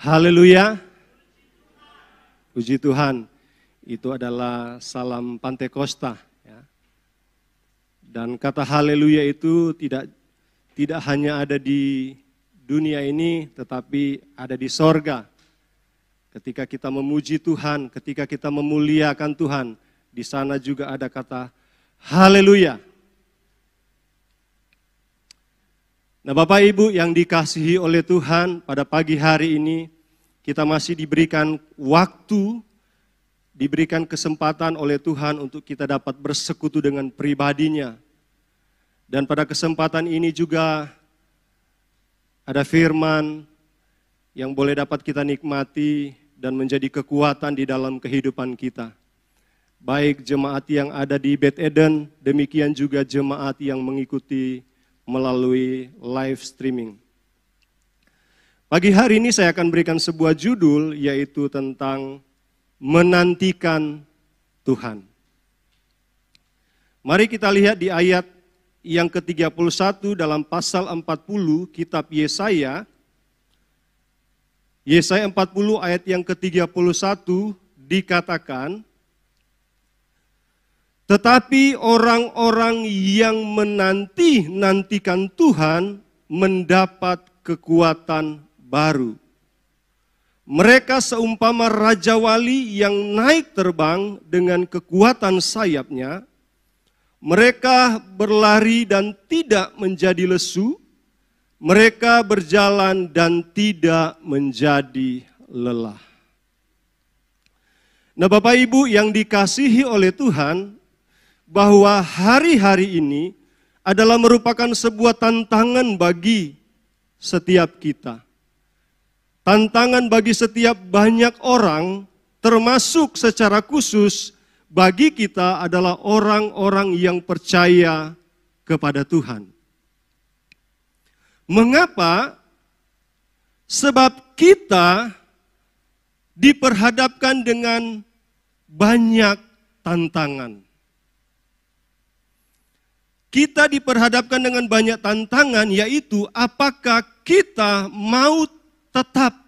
Haleluya. Puji Tuhan. Itu adalah salam Pantekosta. Ya. Dan kata haleluya itu tidak tidak hanya ada di dunia ini, tetapi ada di sorga. Ketika kita memuji Tuhan, ketika kita memuliakan Tuhan, di sana juga ada kata haleluya. Nah Bapak Ibu yang dikasihi oleh Tuhan pada pagi hari ini kita masih diberikan waktu, diberikan kesempatan oleh Tuhan untuk kita dapat bersekutu dengan pribadinya. Dan pada kesempatan ini juga ada firman yang boleh dapat kita nikmati dan menjadi kekuatan di dalam kehidupan kita. Baik jemaat yang ada di Beth Eden, demikian juga jemaat yang mengikuti melalui live streaming. Pagi hari ini saya akan berikan sebuah judul yaitu tentang menantikan Tuhan. Mari kita lihat di ayat yang ke-31 dalam pasal 40 kitab Yesaya. Yesaya 40 ayat yang ke-31 dikatakan, tetapi orang-orang yang menanti-nantikan Tuhan mendapat kekuatan baru. Mereka seumpama raja wali yang naik terbang dengan kekuatan sayapnya. Mereka berlari dan tidak menjadi lesu. Mereka berjalan dan tidak menjadi lelah. Nah, Bapak Ibu yang dikasihi oleh Tuhan, bahwa hari-hari ini adalah merupakan sebuah tantangan bagi setiap kita. Tantangan bagi setiap banyak orang, termasuk secara khusus bagi kita adalah orang-orang yang percaya kepada Tuhan. Mengapa? Sebab kita diperhadapkan dengan banyak tantangan kita diperhadapkan dengan banyak tantangan, yaitu apakah kita mau tetap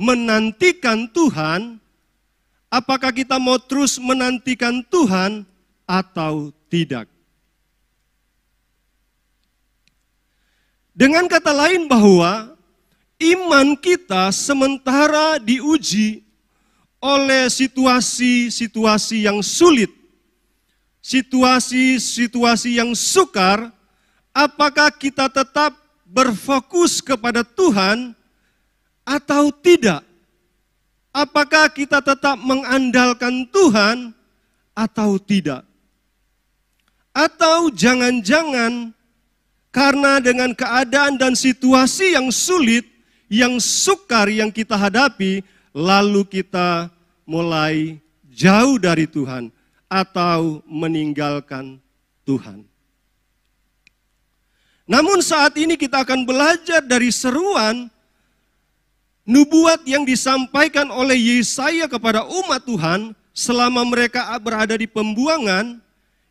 menantikan Tuhan, apakah kita mau terus menantikan Tuhan atau tidak. Dengan kata lain bahwa iman kita sementara diuji oleh situasi-situasi yang sulit situasi-situasi yang sukar, apakah kita tetap berfokus kepada Tuhan atau tidak? Apakah kita tetap mengandalkan Tuhan atau tidak? Atau jangan-jangan karena dengan keadaan dan situasi yang sulit, yang sukar yang kita hadapi, lalu kita mulai jauh dari Tuhan atau meninggalkan Tuhan. Namun saat ini kita akan belajar dari seruan nubuat yang disampaikan oleh Yesaya kepada umat Tuhan selama mereka berada di pembuangan,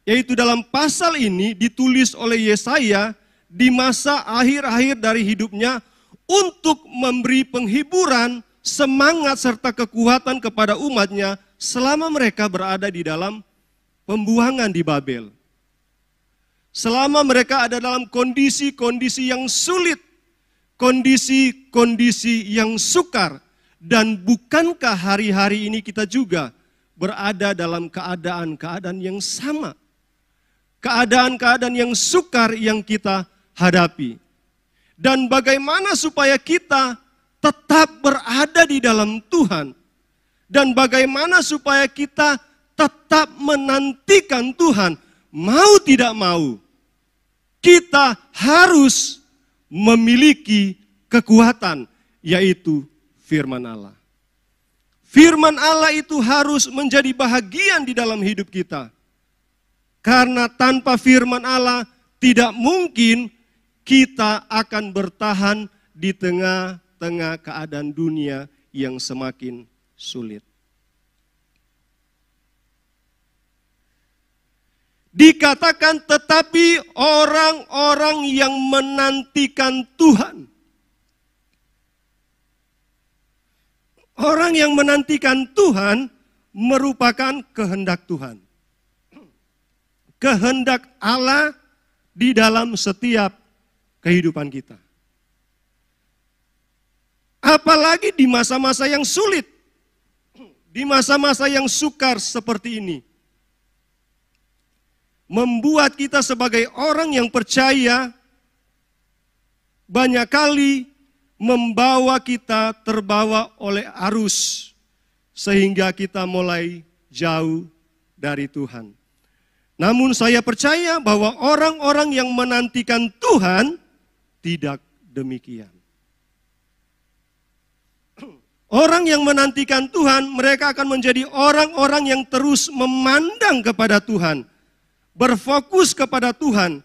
yaitu dalam pasal ini ditulis oleh Yesaya di masa akhir-akhir dari hidupnya untuk memberi penghiburan, semangat serta kekuatan kepada umatnya selama mereka berada di dalam pembuangan di Babel. Selama mereka ada dalam kondisi-kondisi yang sulit, kondisi-kondisi yang sukar, dan bukankah hari-hari ini kita juga berada dalam keadaan-keadaan yang sama? Keadaan-keadaan yang sukar yang kita hadapi. Dan bagaimana supaya kita tetap berada di dalam Tuhan? Dan bagaimana supaya kita tetap menantikan Tuhan, mau tidak mau, kita harus memiliki kekuatan, yaitu firman Allah. Firman Allah itu harus menjadi bahagian di dalam hidup kita. Karena tanpa firman Allah tidak mungkin kita akan bertahan di tengah-tengah keadaan dunia yang semakin sulit. Dikatakan tetapi orang-orang yang menantikan Tuhan. Orang yang menantikan Tuhan merupakan kehendak Tuhan. Kehendak Allah di dalam setiap kehidupan kita. Apalagi di masa-masa yang sulit, di masa-masa yang sukar seperti ini. Membuat kita sebagai orang yang percaya banyak kali membawa kita terbawa oleh arus sehingga kita mulai jauh dari Tuhan. Namun saya percaya bahwa orang-orang yang menantikan Tuhan tidak demikian. Orang yang menantikan Tuhan, mereka akan menjadi orang-orang yang terus memandang kepada Tuhan, berfokus kepada Tuhan.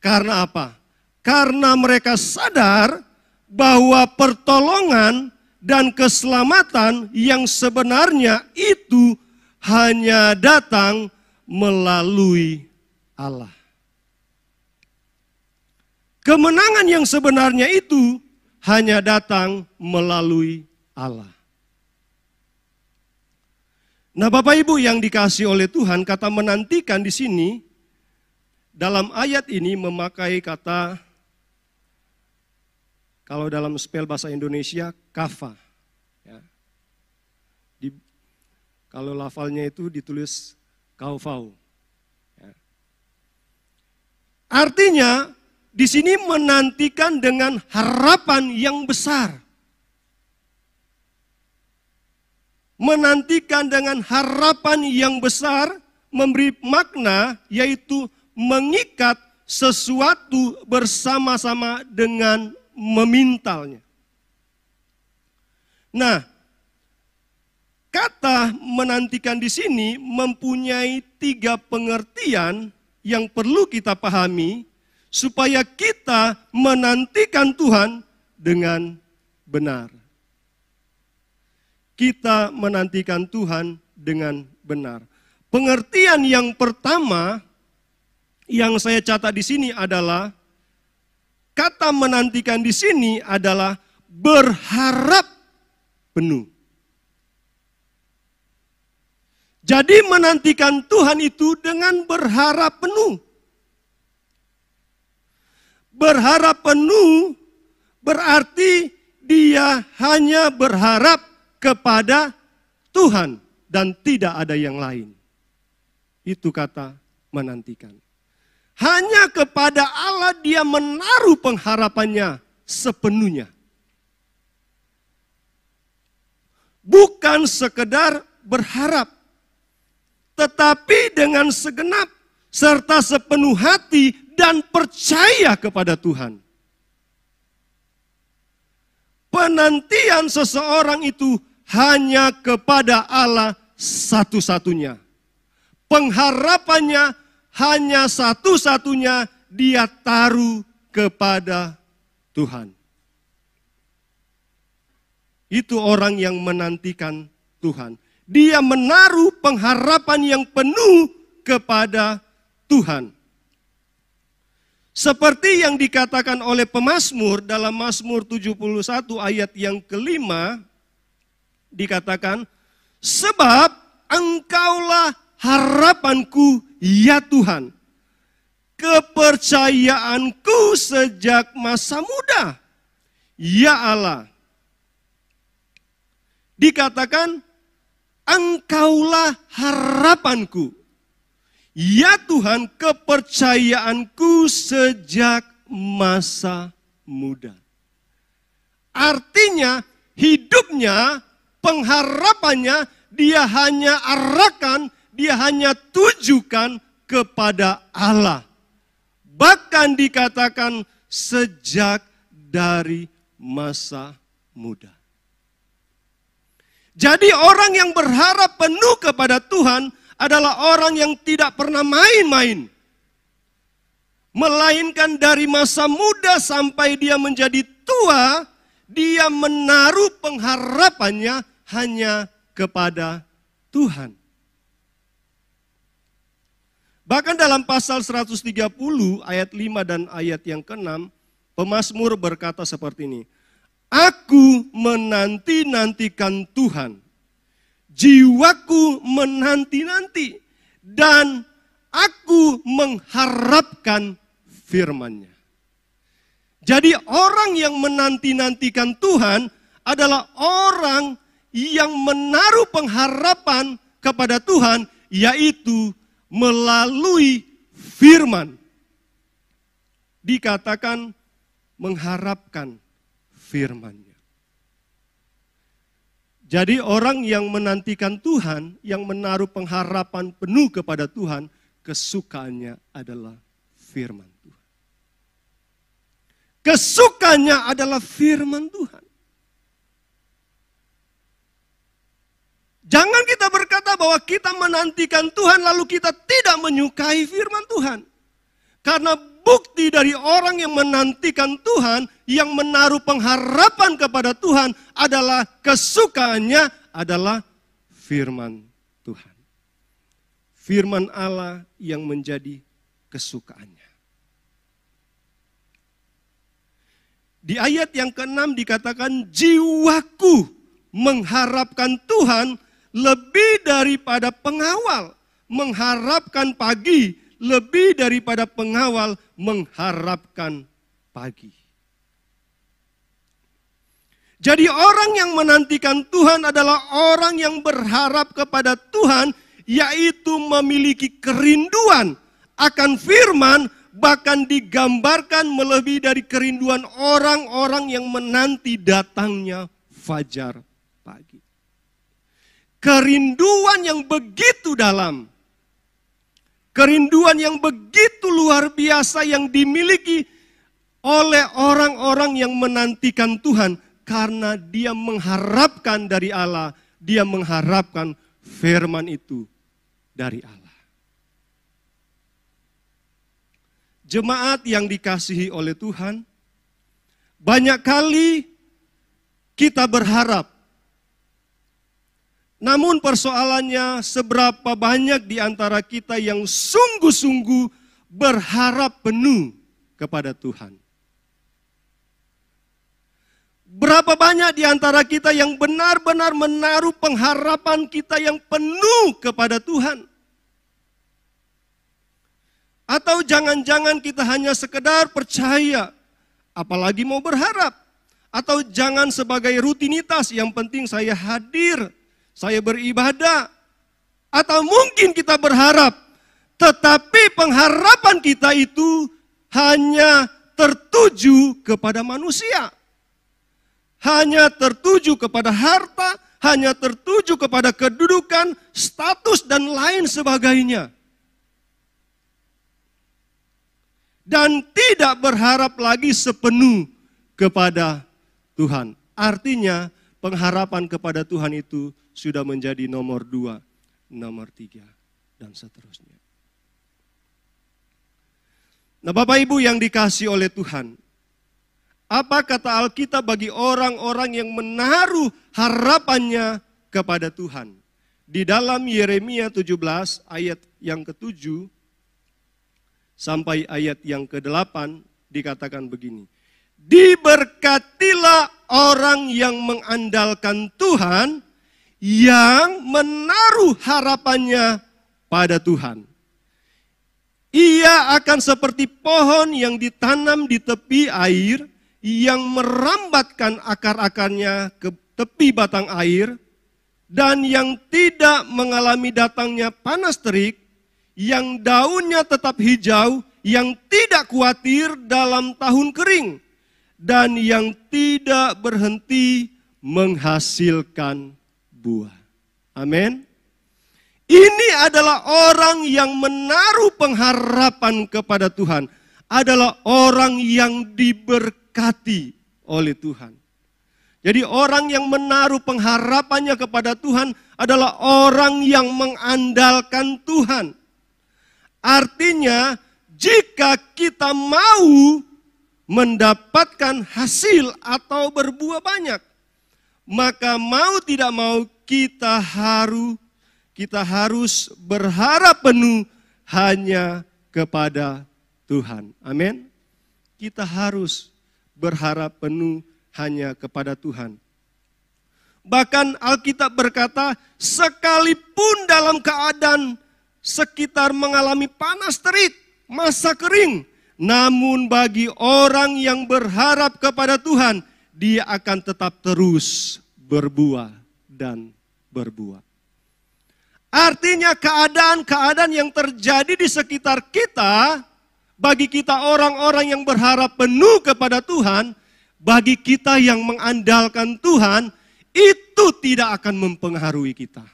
Karena apa? Karena mereka sadar bahwa pertolongan dan keselamatan yang sebenarnya itu hanya datang melalui Allah. Kemenangan yang sebenarnya itu hanya datang melalui Allah. Nah, Bapak Ibu yang dikasih oleh Tuhan, kata menantikan di sini dalam ayat ini memakai kata kalau dalam spell bahasa Indonesia kafa. Ya. Di, kalau lafalnya itu ditulis kaufau. Ya. Artinya di sini menantikan dengan harapan yang besar. Menantikan dengan harapan yang besar memberi makna yaitu mengikat sesuatu bersama-sama dengan memintalnya. Nah, Kata menantikan di sini mempunyai tiga pengertian yang perlu kita pahami supaya kita menantikan Tuhan dengan benar. Kita menantikan Tuhan dengan benar. Pengertian yang pertama yang saya catat di sini adalah kata menantikan di sini adalah berharap penuh. Jadi menantikan Tuhan itu dengan berharap penuh. Berharap penuh berarti dia hanya berharap kepada Tuhan dan tidak ada yang lain. Itu kata menantikan. Hanya kepada Allah dia menaruh pengharapannya sepenuhnya. Bukan sekedar berharap, tetapi dengan segenap serta sepenuh hati dan percaya kepada Tuhan. Penantian seseorang itu hanya kepada Allah satu-satunya. Pengharapannya hanya satu-satunya dia taruh kepada Tuhan. Itu orang yang menantikan Tuhan. Dia menaruh pengharapan yang penuh kepada Tuhan. Seperti yang dikatakan oleh pemazmur dalam Mazmur 71 ayat yang kelima, dikatakan, Sebab engkaulah harapanku ya Tuhan, kepercayaanku sejak masa muda, ya Allah. Dikatakan, Engkaulah harapanku. Ya Tuhan, kepercayaanku sejak masa muda. Artinya, hidupnya, pengharapannya, dia hanya arahkan, dia hanya tujukan kepada Allah. Bahkan dikatakan sejak dari masa muda. Jadi orang yang berharap penuh kepada Tuhan adalah orang yang tidak pernah main-main. Melainkan dari masa muda sampai dia menjadi tua, dia menaruh pengharapannya hanya kepada Tuhan. Bahkan dalam pasal 130 ayat 5 dan ayat yang ke-6, pemazmur berkata seperti ini. Aku menanti-nantikan Tuhan. Jiwaku menanti-nanti. Dan aku mengharapkan firman-Nya. Jadi orang yang menanti-nantikan Tuhan adalah orang yang menaruh pengharapan kepada Tuhan, yaitu melalui firman. Dikatakan mengharapkan firman-Nya. Jadi orang yang menantikan Tuhan, yang menaruh pengharapan penuh kepada Tuhan, kesukaannya adalah firman Tuhan. Kesukaannya adalah firman Tuhan. Jangan kita berkata bahwa kita menantikan Tuhan lalu kita tidak menyukai firman Tuhan. Karena bukti dari orang yang menantikan Tuhan, yang menaruh pengharapan kepada Tuhan adalah kesukaannya adalah firman Tuhan. Firman Allah yang menjadi kesukaannya. Di ayat yang keenam dikatakan jiwaku mengharapkan Tuhan lebih daripada pengawal mengharapkan pagi, lebih daripada pengawal mengharapkan pagi. Jadi orang yang menantikan Tuhan adalah orang yang berharap kepada Tuhan, yaitu memiliki kerinduan akan firman, bahkan digambarkan melebihi dari kerinduan orang-orang yang menanti datangnya fajar pagi kerinduan yang begitu dalam, kerinduan yang begitu luar biasa yang dimiliki oleh orang-orang yang menantikan Tuhan karena dia mengharapkan dari Allah, dia mengharapkan firman itu dari Allah. Jemaat yang dikasihi oleh Tuhan, banyak kali kita berharap namun persoalannya seberapa banyak di antara kita yang sungguh-sungguh berharap penuh kepada Tuhan. Berapa banyak di antara kita yang benar-benar menaruh pengharapan kita yang penuh kepada Tuhan? Atau jangan-jangan kita hanya sekedar percaya, apalagi mau berharap. Atau jangan sebagai rutinitas, yang penting saya hadir saya beribadah. Atau mungkin kita berharap, tetapi pengharapan kita itu hanya tertuju kepada manusia. Hanya tertuju kepada harta, hanya tertuju kepada kedudukan, status, dan lain sebagainya. Dan tidak berharap lagi sepenuh kepada Tuhan. Artinya pengharapan kepada Tuhan itu sudah menjadi nomor dua, nomor tiga, dan seterusnya. Nah Bapak Ibu yang dikasih oleh Tuhan, apa kata Alkitab bagi orang-orang yang menaruh harapannya kepada Tuhan? Di dalam Yeremia 17 ayat yang ketujuh sampai ayat yang ke-8 dikatakan begini. Diberkatilah orang yang mengandalkan Tuhan yang menaruh harapannya pada Tuhan. Ia akan seperti pohon yang ditanam di tepi air, yang merambatkan akar-akarnya ke tepi batang air, dan yang tidak mengalami datangnya panas terik, yang daunnya tetap hijau, yang tidak khawatir dalam tahun kering, dan yang tidak berhenti menghasilkan buah. Amin. Ini adalah orang yang menaruh pengharapan kepada Tuhan, adalah orang yang diberkati oleh Tuhan. Jadi orang yang menaruh pengharapannya kepada Tuhan adalah orang yang mengandalkan Tuhan. Artinya, jika kita mau mendapatkan hasil atau berbuah banyak, maka mau tidak mau kita harus kita harus berharap penuh hanya kepada Tuhan. Amin. Kita harus berharap penuh hanya kepada Tuhan. Bahkan Alkitab berkata, sekalipun dalam keadaan sekitar mengalami panas terik, masa kering, namun bagi orang yang berharap kepada Tuhan, dia akan tetap terus berbuah dan berbuah. Artinya keadaan-keadaan yang terjadi di sekitar kita, bagi kita orang-orang yang berharap penuh kepada Tuhan, bagi kita yang mengandalkan Tuhan, itu tidak akan mempengaruhi kita.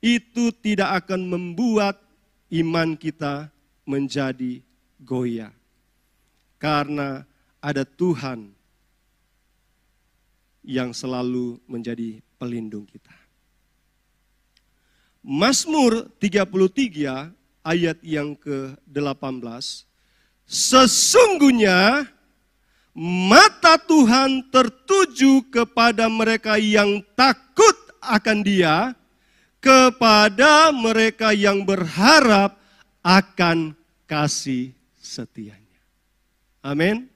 Itu tidak akan membuat iman kita menjadi goyah. Karena ada Tuhan yang selalu menjadi pelindung kita. Mazmur 33 ayat yang ke-18. Sesungguhnya mata Tuhan tertuju kepada mereka yang takut akan Dia, kepada mereka yang berharap akan kasih setianya. Amin.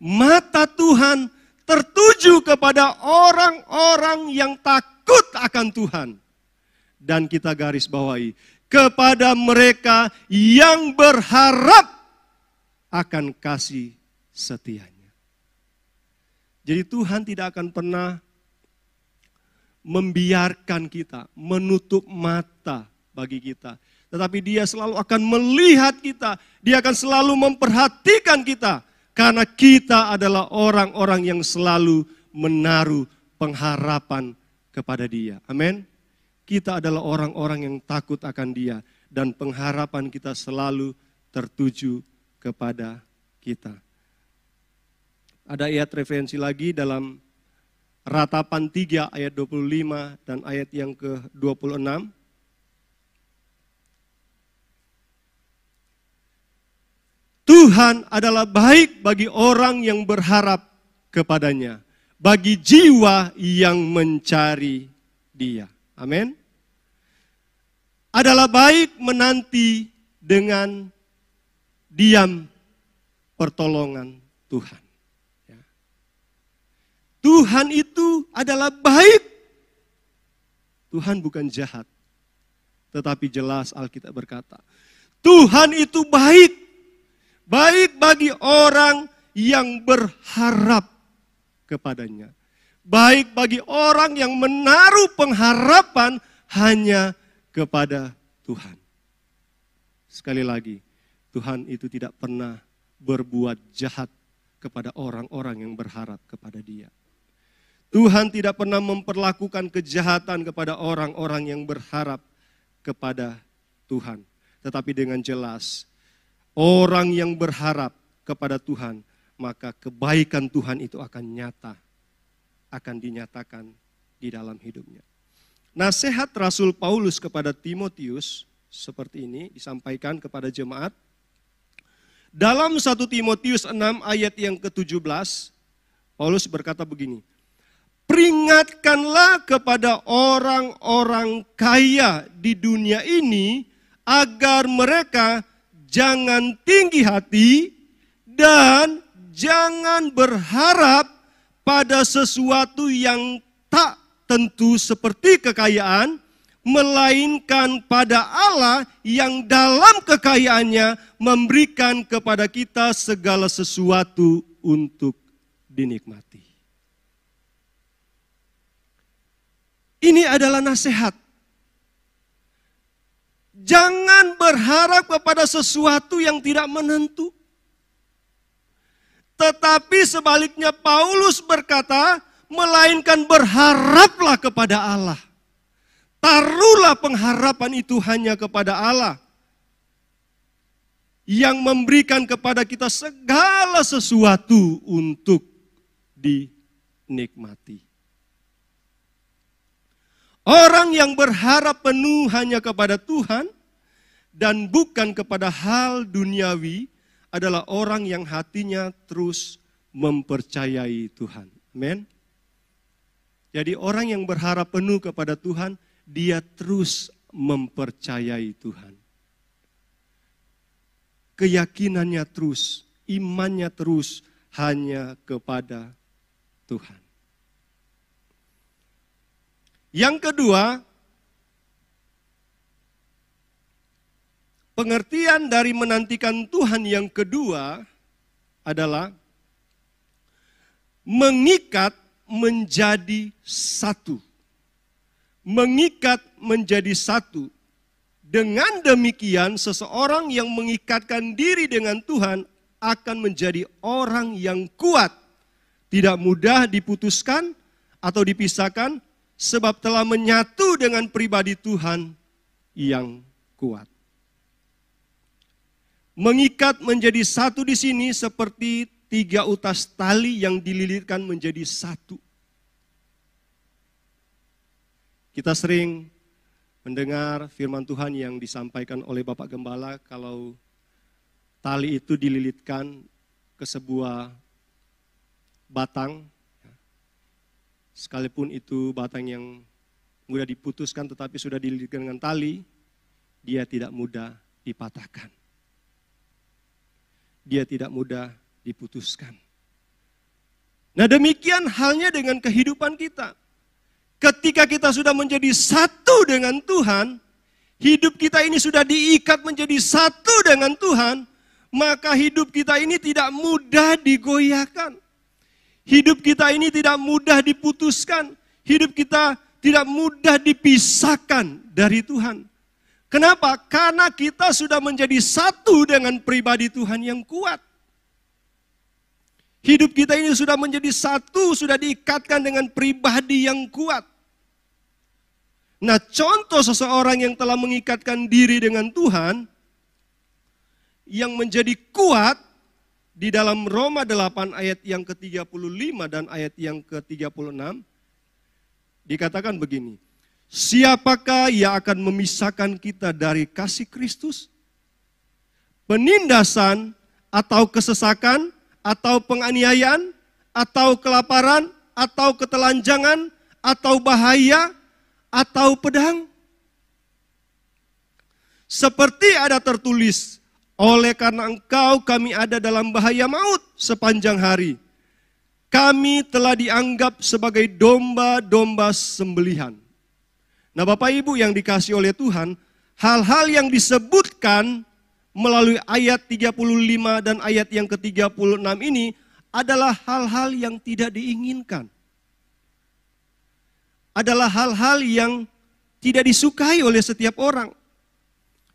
Mata Tuhan tertuju kepada orang-orang yang takut akan Tuhan. Dan kita garis bawahi, kepada mereka yang berharap akan kasih setianya. Jadi Tuhan tidak akan pernah membiarkan kita, menutup mata bagi kita. Tetapi dia selalu akan melihat kita, dia akan selalu memperhatikan kita. Karena kita adalah orang-orang yang selalu menaruh pengharapan kepada dia. Amin kita adalah orang-orang yang takut akan Dia, dan pengharapan kita selalu tertuju kepada kita. Ada ayat referensi lagi dalam ratapan 3 ayat 25 dan ayat yang ke-26. Tuhan adalah baik bagi orang yang berharap kepadanya, bagi jiwa yang mencari Dia. Amin adalah baik menanti dengan diam pertolongan Tuhan. Ya. Tuhan itu adalah baik. Tuhan bukan jahat. Tetapi jelas Alkitab berkata, Tuhan itu baik. Baik bagi orang yang berharap kepadanya. Baik bagi orang yang menaruh pengharapan hanya kepada Tuhan. Sekali lagi, Tuhan itu tidak pernah berbuat jahat kepada orang-orang yang berharap kepada Dia. Tuhan tidak pernah memperlakukan kejahatan kepada orang-orang yang berharap kepada Tuhan, tetapi dengan jelas orang yang berharap kepada Tuhan, maka kebaikan Tuhan itu akan nyata, akan dinyatakan di dalam hidupnya. Nasihat Rasul Paulus kepada Timotius seperti ini disampaikan kepada jemaat. Dalam 1 Timotius 6 ayat yang ke-17, Paulus berkata begini, Peringatkanlah kepada orang-orang kaya di dunia ini agar mereka jangan tinggi hati dan jangan berharap pada sesuatu yang tak tentu seperti kekayaan, melainkan pada Allah yang dalam kekayaannya memberikan kepada kita segala sesuatu untuk dinikmati. Ini adalah nasihat. Jangan berharap kepada sesuatu yang tidak menentu. Tetapi sebaliknya Paulus berkata, melainkan berharaplah kepada Allah. Taruhlah pengharapan itu hanya kepada Allah yang memberikan kepada kita segala sesuatu untuk dinikmati. Orang yang berharap penuh hanya kepada Tuhan dan bukan kepada hal duniawi adalah orang yang hatinya terus mempercayai Tuhan. Amin. Jadi orang yang berharap penuh kepada Tuhan, dia terus mempercayai Tuhan. Keyakinannya terus, imannya terus hanya kepada Tuhan. Yang kedua, pengertian dari menantikan Tuhan yang kedua adalah mengikat menjadi satu. Mengikat menjadi satu. Dengan demikian, seseorang yang mengikatkan diri dengan Tuhan akan menjadi orang yang kuat, tidak mudah diputuskan atau dipisahkan, sebab telah menyatu dengan pribadi Tuhan yang kuat. Mengikat menjadi satu di sini seperti tiga utas tali yang dililitkan menjadi satu. Kita sering mendengar firman Tuhan yang disampaikan oleh Bapak Gembala kalau tali itu dililitkan ke sebuah batang, sekalipun itu batang yang mudah diputuskan tetapi sudah dililitkan dengan tali, dia tidak mudah dipatahkan dia tidak mudah diputuskan. Nah demikian halnya dengan kehidupan kita. Ketika kita sudah menjadi satu dengan Tuhan, hidup kita ini sudah diikat menjadi satu dengan Tuhan, maka hidup kita ini tidak mudah digoyahkan. Hidup kita ini tidak mudah diputuskan. Hidup kita tidak mudah dipisahkan dari Tuhan. Kenapa? Karena kita sudah menjadi satu dengan pribadi Tuhan yang kuat. Hidup kita ini sudah menjadi satu, sudah diikatkan dengan pribadi yang kuat. Nah, contoh seseorang yang telah mengikatkan diri dengan Tuhan, yang menjadi kuat di dalam Roma 8 ayat yang ke-35 dan ayat yang ke-36, dikatakan begini, Siapakah yang akan memisahkan kita dari kasih Kristus? Penindasan atau kesesakan atau penganiayaan atau kelaparan atau ketelanjangan atau bahaya atau pedang? Seperti ada tertulis, oleh karena engkau kami ada dalam bahaya maut sepanjang hari. Kami telah dianggap sebagai domba-domba sembelihan. Nah Bapak Ibu yang dikasih oleh Tuhan, hal-hal yang disebutkan melalui ayat 35 dan ayat yang ke-36 ini adalah hal-hal yang tidak diinginkan. Adalah hal-hal yang tidak disukai oleh setiap orang.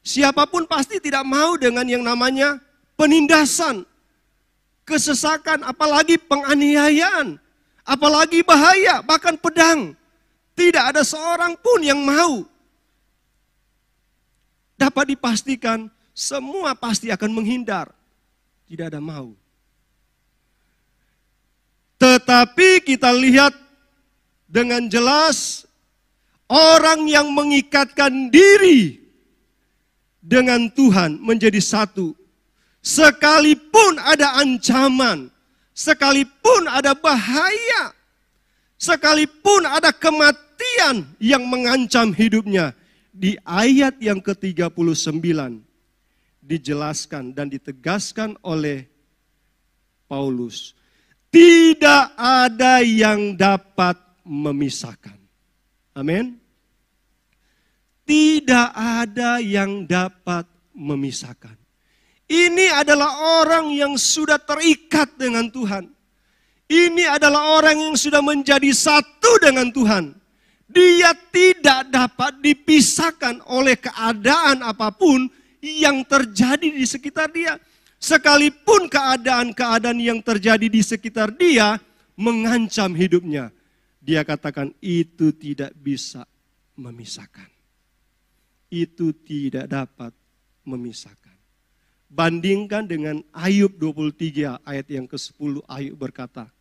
Siapa pun pasti tidak mau dengan yang namanya penindasan, kesesakan, apalagi penganiayaan, apalagi bahaya, bahkan pedang. Tidak ada seorang pun yang mau. Dapat dipastikan semua pasti akan menghindar. Tidak ada mau. Tetapi kita lihat dengan jelas orang yang mengikatkan diri dengan Tuhan menjadi satu. Sekalipun ada ancaman, sekalipun ada bahaya, sekalipun ada kematian, yang mengancam hidupnya. Di ayat yang ke-39 dijelaskan dan ditegaskan oleh Paulus. Tidak ada yang dapat memisahkan. Amin. Tidak ada yang dapat memisahkan. Ini adalah orang yang sudah terikat dengan Tuhan. Ini adalah orang yang sudah menjadi satu dengan Tuhan. Dia tidak dapat dipisahkan oleh keadaan apa pun yang terjadi di sekitar dia. Sekalipun keadaan-keadaan yang terjadi di sekitar dia mengancam hidupnya. Dia katakan itu tidak bisa memisahkan. Itu tidak dapat memisahkan. Bandingkan dengan Ayub 23 ayat yang ke-10 Ayub berkata,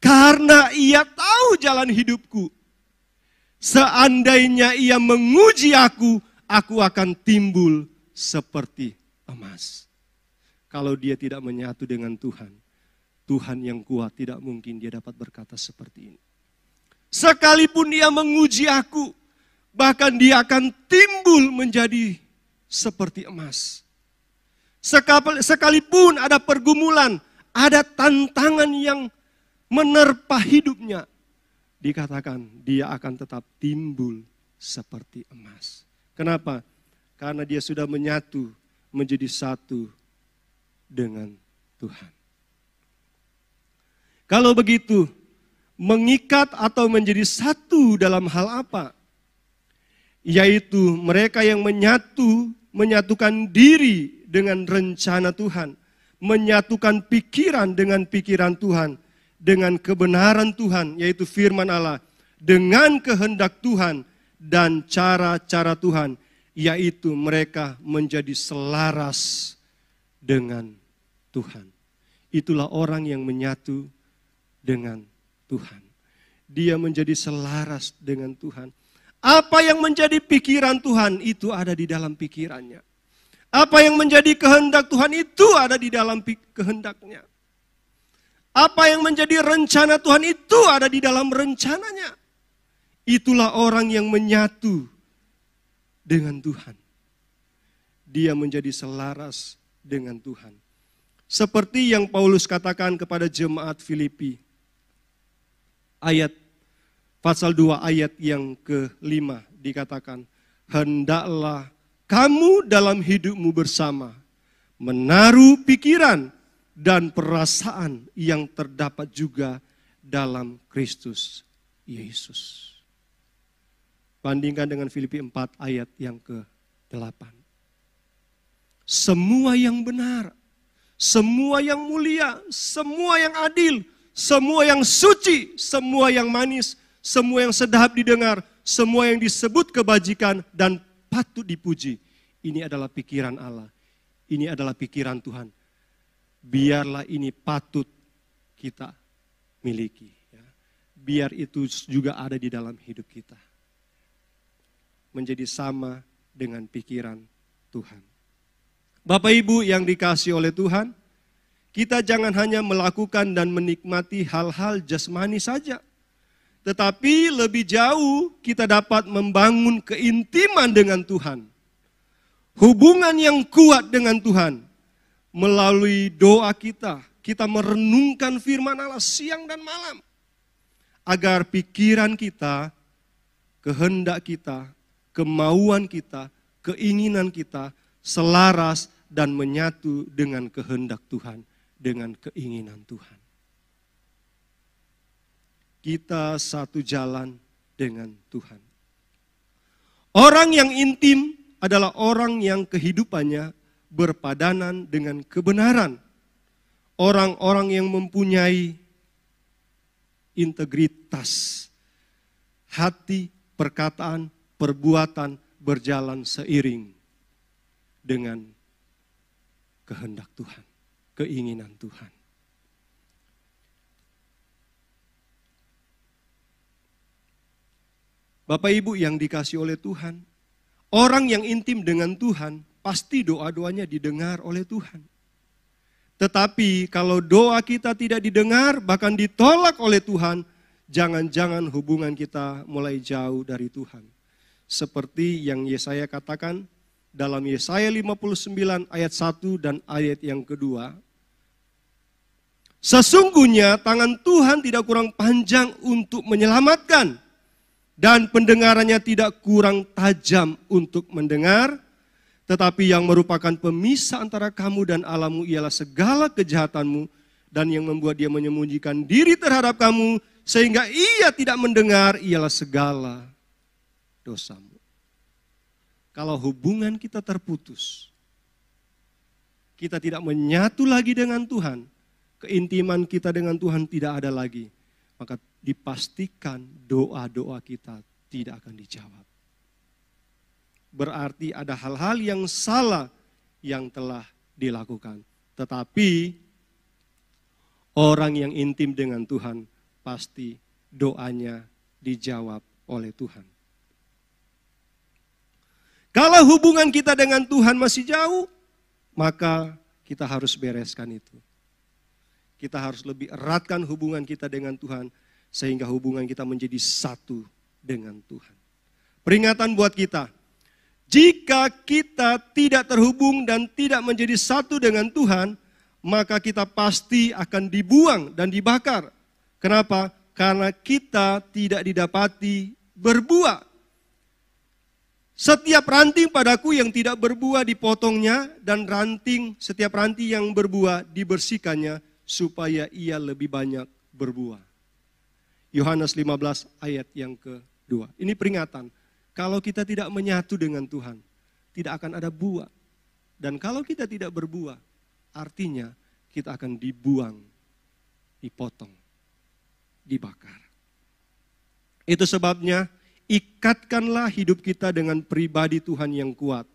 Karena ia tahu jalan hidupku, Seandainya ia menguji aku, aku akan timbul seperti emas. Kalau dia tidak menyatu dengan Tuhan, Tuhan yang kuat tidak mungkin dia dapat berkata seperti ini. Sekalipun dia menguji aku, bahkan dia akan timbul menjadi seperti emas. Sekalipun ada pergumulan, ada tantangan yang menerpa hidupnya, dikatakan dia akan tetap timbul seperti emas. Kenapa? Karena dia sudah menyatu menjadi satu dengan Tuhan. Kalau begitu, mengikat atau menjadi satu dalam hal apa? Yaitu mereka yang menyatu, menyatukan diri dengan rencana Tuhan, menyatukan pikiran dengan pikiran Tuhan, dengan kebenaran Tuhan, yaitu firman Allah, dengan kehendak Tuhan dan cara-cara Tuhan, yaitu mereka menjadi selaras dengan Tuhan. Itulah orang yang menyatu dengan Tuhan. Dia menjadi selaras dengan Tuhan. Apa yang menjadi pikiran Tuhan itu ada di dalam pikirannya. Apa yang menjadi kehendak Tuhan itu ada di dalam kehendaknya. Apa yang menjadi rencana Tuhan itu ada di dalam rencananya. Itulah orang yang menyatu dengan Tuhan. Dia menjadi selaras dengan Tuhan. Seperti yang Paulus katakan kepada jemaat Filipi. Ayat pasal 2 ayat yang kelima dikatakan, Hendaklah kamu dalam hidupmu bersama menaruh pikiran dan perasaan yang terdapat juga dalam Kristus Yesus. Bandingkan dengan Filipi 4 ayat yang ke-8. Semua yang benar, semua yang mulia, semua yang adil, semua yang suci, semua yang manis, semua yang sedap didengar, semua yang disebut kebajikan dan patut dipuji. Ini adalah pikiran Allah. Ini adalah pikiran Tuhan biarlah ini patut kita miliki. Ya. Biar itu juga ada di dalam hidup kita. Menjadi sama dengan pikiran Tuhan. Bapak Ibu yang dikasih oleh Tuhan, kita jangan hanya melakukan dan menikmati hal-hal jasmani saja. Tetapi lebih jauh kita dapat membangun keintiman dengan Tuhan. Hubungan yang kuat dengan Tuhan melalui doa kita, kita merenungkan firman Allah siang dan malam. Agar pikiran kita, kehendak kita, kemauan kita, keinginan kita selaras dan menyatu dengan kehendak Tuhan, dengan keinginan Tuhan. Kita satu jalan dengan Tuhan. Orang yang intim adalah orang yang kehidupannya berpadanan dengan kebenaran. Orang-orang yang mempunyai integritas, hati, perkataan, perbuatan berjalan seiring dengan kehendak Tuhan, keinginan Tuhan. Bapak Ibu yang dikasih oleh Tuhan, orang yang intim dengan Tuhan pasti doa-doanya didengar oleh Tuhan. Tetapi kalau doa kita tidak didengar, bahkan ditolak oleh Tuhan, jangan-jangan hubungan kita mulai jauh dari Tuhan. Seperti yang Yesaya katakan dalam Yesaya 59 ayat 1 dan ayat yang kedua. Sesungguhnya tangan Tuhan tidak kurang panjang untuk menyelamatkan dan pendengarannya tidak kurang tajam untuk mendengar tetapi yang merupakan pemisah antara kamu dan Allahmu ialah segala kejahatanmu dan yang membuat dia menyembunyikan diri terhadap kamu sehingga ia tidak mendengar ialah segala dosamu. Kalau hubungan kita terputus, kita tidak menyatu lagi dengan Tuhan, keintiman kita dengan Tuhan tidak ada lagi, maka dipastikan doa-doa kita tidak akan dijawab berarti ada hal-hal yang salah yang telah dilakukan. Tetapi orang yang intim dengan Tuhan pasti doanya dijawab oleh Tuhan. Kalau hubungan kita dengan Tuhan masih jauh, maka kita harus bereskan itu. Kita harus lebih eratkan hubungan kita dengan Tuhan, sehingga hubungan kita menjadi satu dengan Tuhan. Peringatan buat kita, jika kita tidak terhubung dan tidak menjadi satu dengan Tuhan, maka kita pasti akan dibuang dan dibakar. Kenapa? Karena kita tidak didapati berbuah. Setiap ranting padaku yang tidak berbuah dipotongnya dan ranting setiap ranting yang berbuah dibersihkannya supaya ia lebih banyak berbuah. Yohanes 15 ayat yang kedua. Ini peringatan. Kalau kita tidak menyatu dengan Tuhan, tidak akan ada buah. Dan kalau kita tidak berbuah, artinya kita akan dibuang, dipotong, dibakar. Itu sebabnya ikatkanlah hidup kita dengan pribadi Tuhan yang kuat.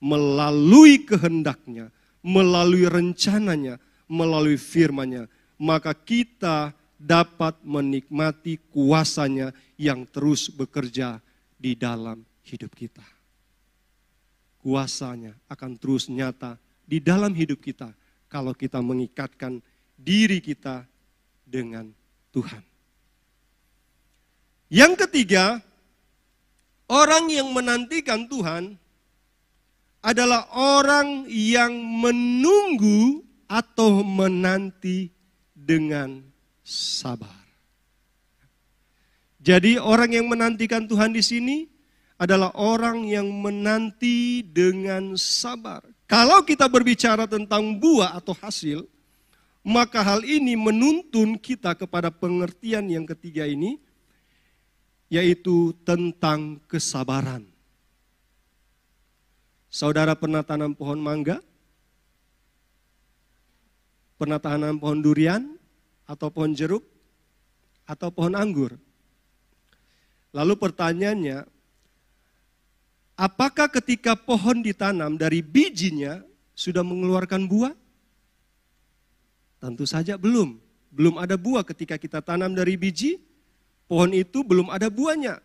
Melalui kehendaknya, melalui rencananya, melalui firmannya. Maka kita dapat menikmati kuasanya yang terus bekerja di dalam hidup kita. Kuasanya akan terus nyata di dalam hidup kita kalau kita mengikatkan diri kita dengan Tuhan. Yang ketiga, orang yang menantikan Tuhan adalah orang yang menunggu atau menanti dengan sabar. Jadi orang yang menantikan Tuhan di sini adalah orang yang menanti dengan sabar. Kalau kita berbicara tentang buah atau hasil, maka hal ini menuntun kita kepada pengertian yang ketiga ini, yaitu tentang kesabaran. Saudara pernah tanam pohon mangga? Pernah tanam pohon durian? Atau pohon jeruk? Atau pohon anggur? Lalu pertanyaannya, apakah ketika pohon ditanam dari bijinya sudah mengeluarkan buah? Tentu saja belum. Belum ada buah ketika kita tanam dari biji, pohon itu belum ada buahnya.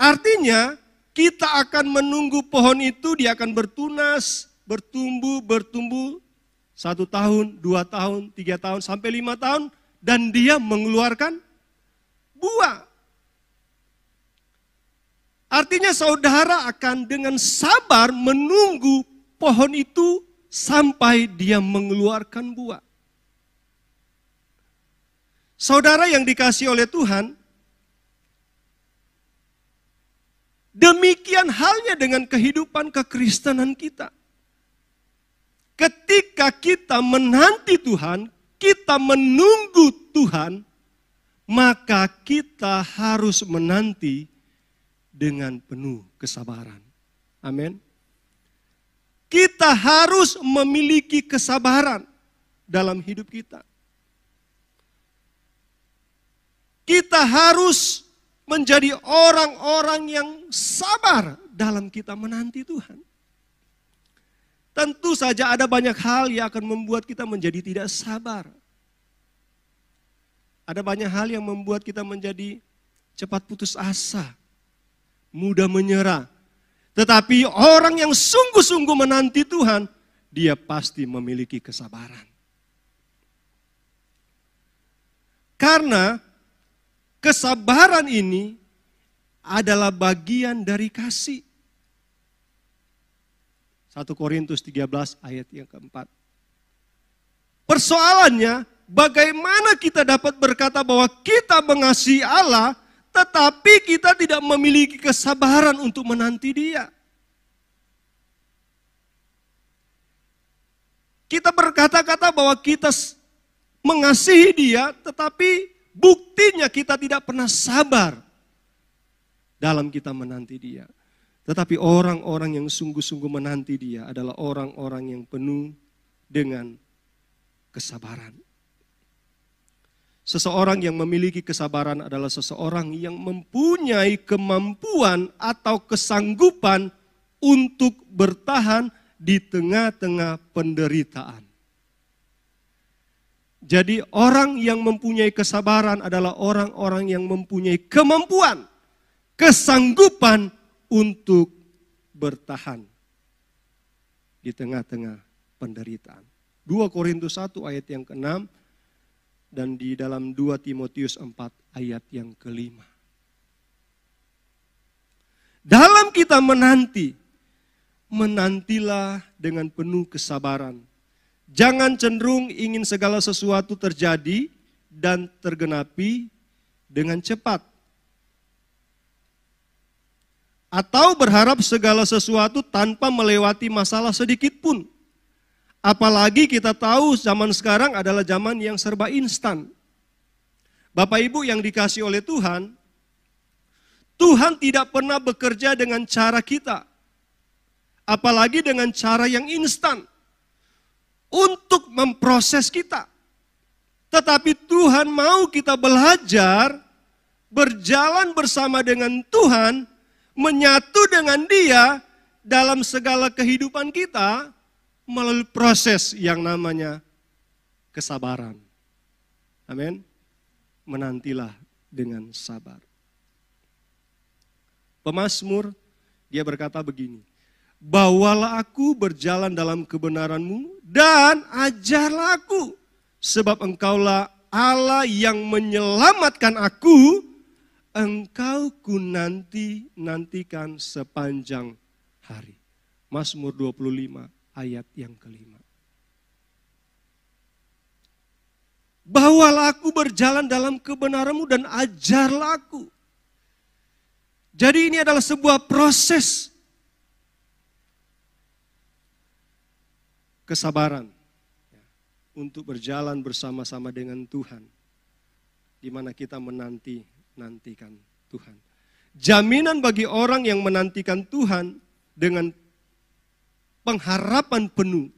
Artinya, kita akan menunggu pohon itu, dia akan bertunas, bertumbuh, bertumbuh, satu tahun, dua tahun, tiga tahun, sampai lima tahun, dan dia mengeluarkan buah. Artinya saudara akan dengan sabar menunggu pohon itu sampai dia mengeluarkan buah. Saudara yang dikasih oleh Tuhan, demikian halnya dengan kehidupan kekristenan kita. Ketika kita menanti Tuhan, kita menunggu Tuhan, maka kita harus menanti dengan penuh kesabaran. Amin. Kita harus memiliki kesabaran dalam hidup kita. Kita harus menjadi orang-orang yang sabar dalam kita menanti Tuhan. Tentu saja ada banyak hal yang akan membuat kita menjadi tidak sabar. Ada banyak hal yang membuat kita menjadi cepat putus asa, mudah menyerah. Tetapi orang yang sungguh-sungguh menanti Tuhan, dia pasti memiliki kesabaran. Karena kesabaran ini adalah bagian dari kasih. 1 Korintus 13 ayat yang keempat. Persoalannya bagaimana kita dapat berkata bahwa kita mengasihi Allah, tetapi kita tidak memiliki kesabaran untuk menanti Dia? Kita berkata-kata bahwa kita mengasihi Dia, tetapi buktinya kita tidak pernah sabar dalam kita menanti Dia. Tetapi orang-orang yang sungguh-sungguh menanti Dia adalah orang-orang yang penuh dengan kesabaran. Seseorang yang memiliki kesabaran adalah seseorang yang mempunyai kemampuan atau kesanggupan untuk bertahan di tengah-tengah penderitaan. Jadi, orang yang mempunyai kesabaran adalah orang-orang yang mempunyai kemampuan, kesanggupan untuk bertahan di tengah-tengah penderitaan. 2 Korintus 1 ayat yang ke-6 dan di dalam 2 Timotius 4 ayat yang kelima. Dalam kita menanti, menantilah dengan penuh kesabaran. Jangan cenderung ingin segala sesuatu terjadi dan tergenapi dengan cepat. Atau berharap segala sesuatu tanpa melewati masalah sedikit pun. Apalagi kita tahu zaman sekarang adalah zaman yang serba instan. Bapak Ibu yang dikasih oleh Tuhan, Tuhan tidak pernah bekerja dengan cara kita. Apalagi dengan cara yang instan untuk memproses kita. Tetapi Tuhan mau kita belajar berjalan bersama dengan Tuhan, menyatu dengan Dia dalam segala kehidupan kita melalui proses yang namanya kesabaran. Amin. Menantilah dengan sabar. Pemasmur dia berkata begini, bawalah aku berjalan dalam kebenaranmu dan ajarlah aku. Sebab engkaulah Allah yang menyelamatkan aku, engkau ku nanti nantikan sepanjang hari. Mazmur 25 ayat yang kelima. Bawalah aku berjalan dalam kebenaranmu dan ajarlah aku. Jadi ini adalah sebuah proses kesabaran ya, untuk berjalan bersama-sama dengan Tuhan, di mana kita menanti nantikan Tuhan. Jaminan bagi orang yang menantikan Tuhan dengan pengharapan penuh,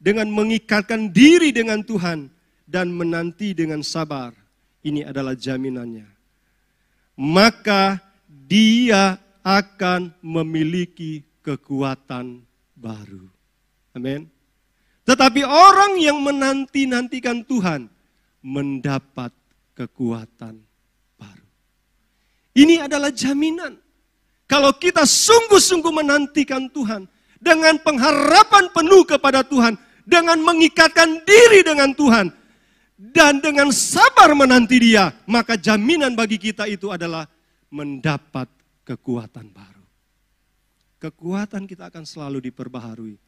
dengan mengikatkan diri dengan Tuhan dan menanti dengan sabar. Ini adalah jaminannya. Maka dia akan memiliki kekuatan baru. Amin. Tetapi orang yang menanti-nantikan Tuhan mendapat kekuatan baru. Ini adalah jaminan. Kalau kita sungguh-sungguh menantikan Tuhan dengan pengharapan penuh kepada Tuhan, dengan mengikatkan diri dengan Tuhan, dan dengan sabar menanti Dia, maka jaminan bagi kita itu adalah mendapat kekuatan baru. Kekuatan kita akan selalu diperbaharui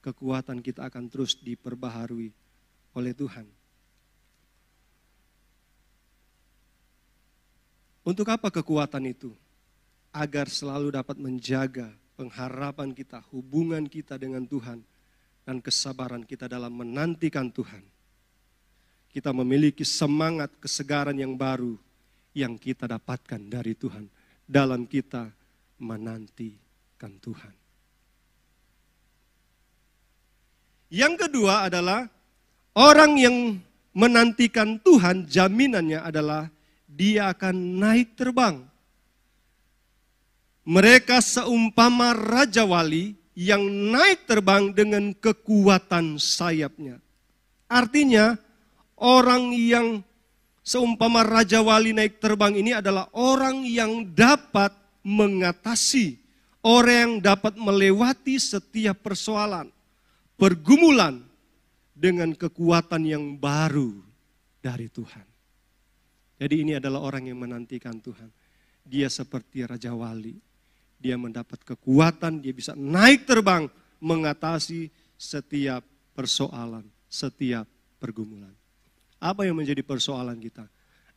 kekuatan kita akan terus diperbaharui oleh Tuhan. Untuk apa kekuatan itu? Agar selalu dapat menjaga pengharapan kita, hubungan kita dengan Tuhan, dan kesabaran kita dalam menantikan Tuhan. Kita memiliki semangat kesegaran yang baru yang kita dapatkan dari Tuhan dalam kita menantikan Tuhan. Yang kedua adalah orang yang menantikan Tuhan, jaminannya adalah dia akan naik terbang. Mereka seumpama raja wali yang naik terbang dengan kekuatan sayapnya. Artinya, orang yang seumpama raja wali naik terbang ini adalah orang yang dapat mengatasi, orang yang dapat melewati setiap persoalan pergumulan dengan kekuatan yang baru dari Tuhan. Jadi ini adalah orang yang menantikan Tuhan. Dia seperti Raja Wali. Dia mendapat kekuatan, dia bisa naik terbang mengatasi setiap persoalan, setiap pergumulan. Apa yang menjadi persoalan kita?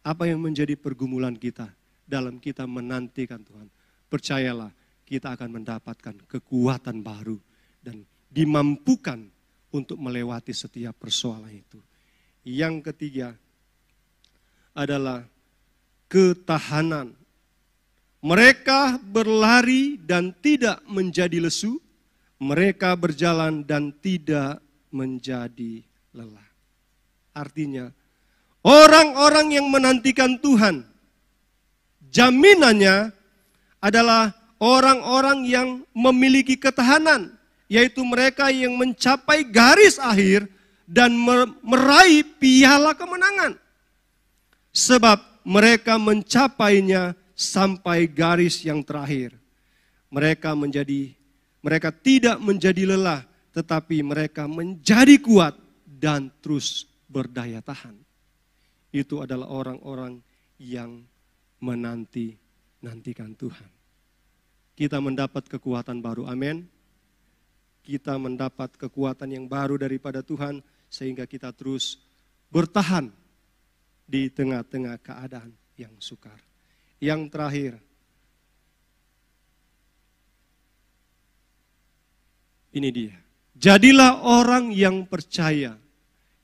Apa yang menjadi pergumulan kita dalam kita menantikan Tuhan? Percayalah, kita akan mendapatkan kekuatan baru dan dimampukan untuk melewati setiap persoalan itu. Yang ketiga adalah ketahanan. Mereka berlari dan tidak menjadi lesu, mereka berjalan dan tidak menjadi lelah. Artinya, orang-orang yang menantikan Tuhan, jaminannya adalah orang-orang yang memiliki ketahanan yaitu mereka yang mencapai garis akhir dan meraih piala kemenangan. Sebab mereka mencapainya sampai garis yang terakhir. Mereka menjadi mereka tidak menjadi lelah, tetapi mereka menjadi kuat dan terus berdaya tahan. Itu adalah orang-orang yang menanti nantikan Tuhan. Kita mendapat kekuatan baru. Amin kita mendapat kekuatan yang baru daripada Tuhan sehingga kita terus bertahan di tengah-tengah keadaan yang sukar. Yang terakhir, ini dia. Jadilah orang yang percaya,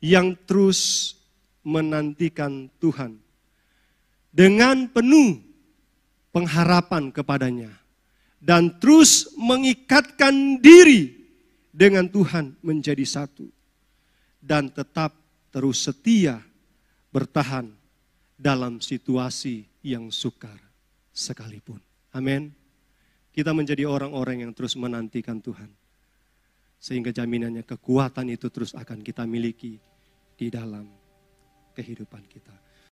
yang terus menantikan Tuhan dengan penuh pengharapan kepadanya dan terus mengikatkan diri dengan Tuhan menjadi satu dan tetap terus setia bertahan dalam situasi yang sukar sekalipun. Amin. Kita menjadi orang-orang yang terus menantikan Tuhan. Sehingga jaminannya kekuatan itu terus akan kita miliki di dalam kehidupan kita.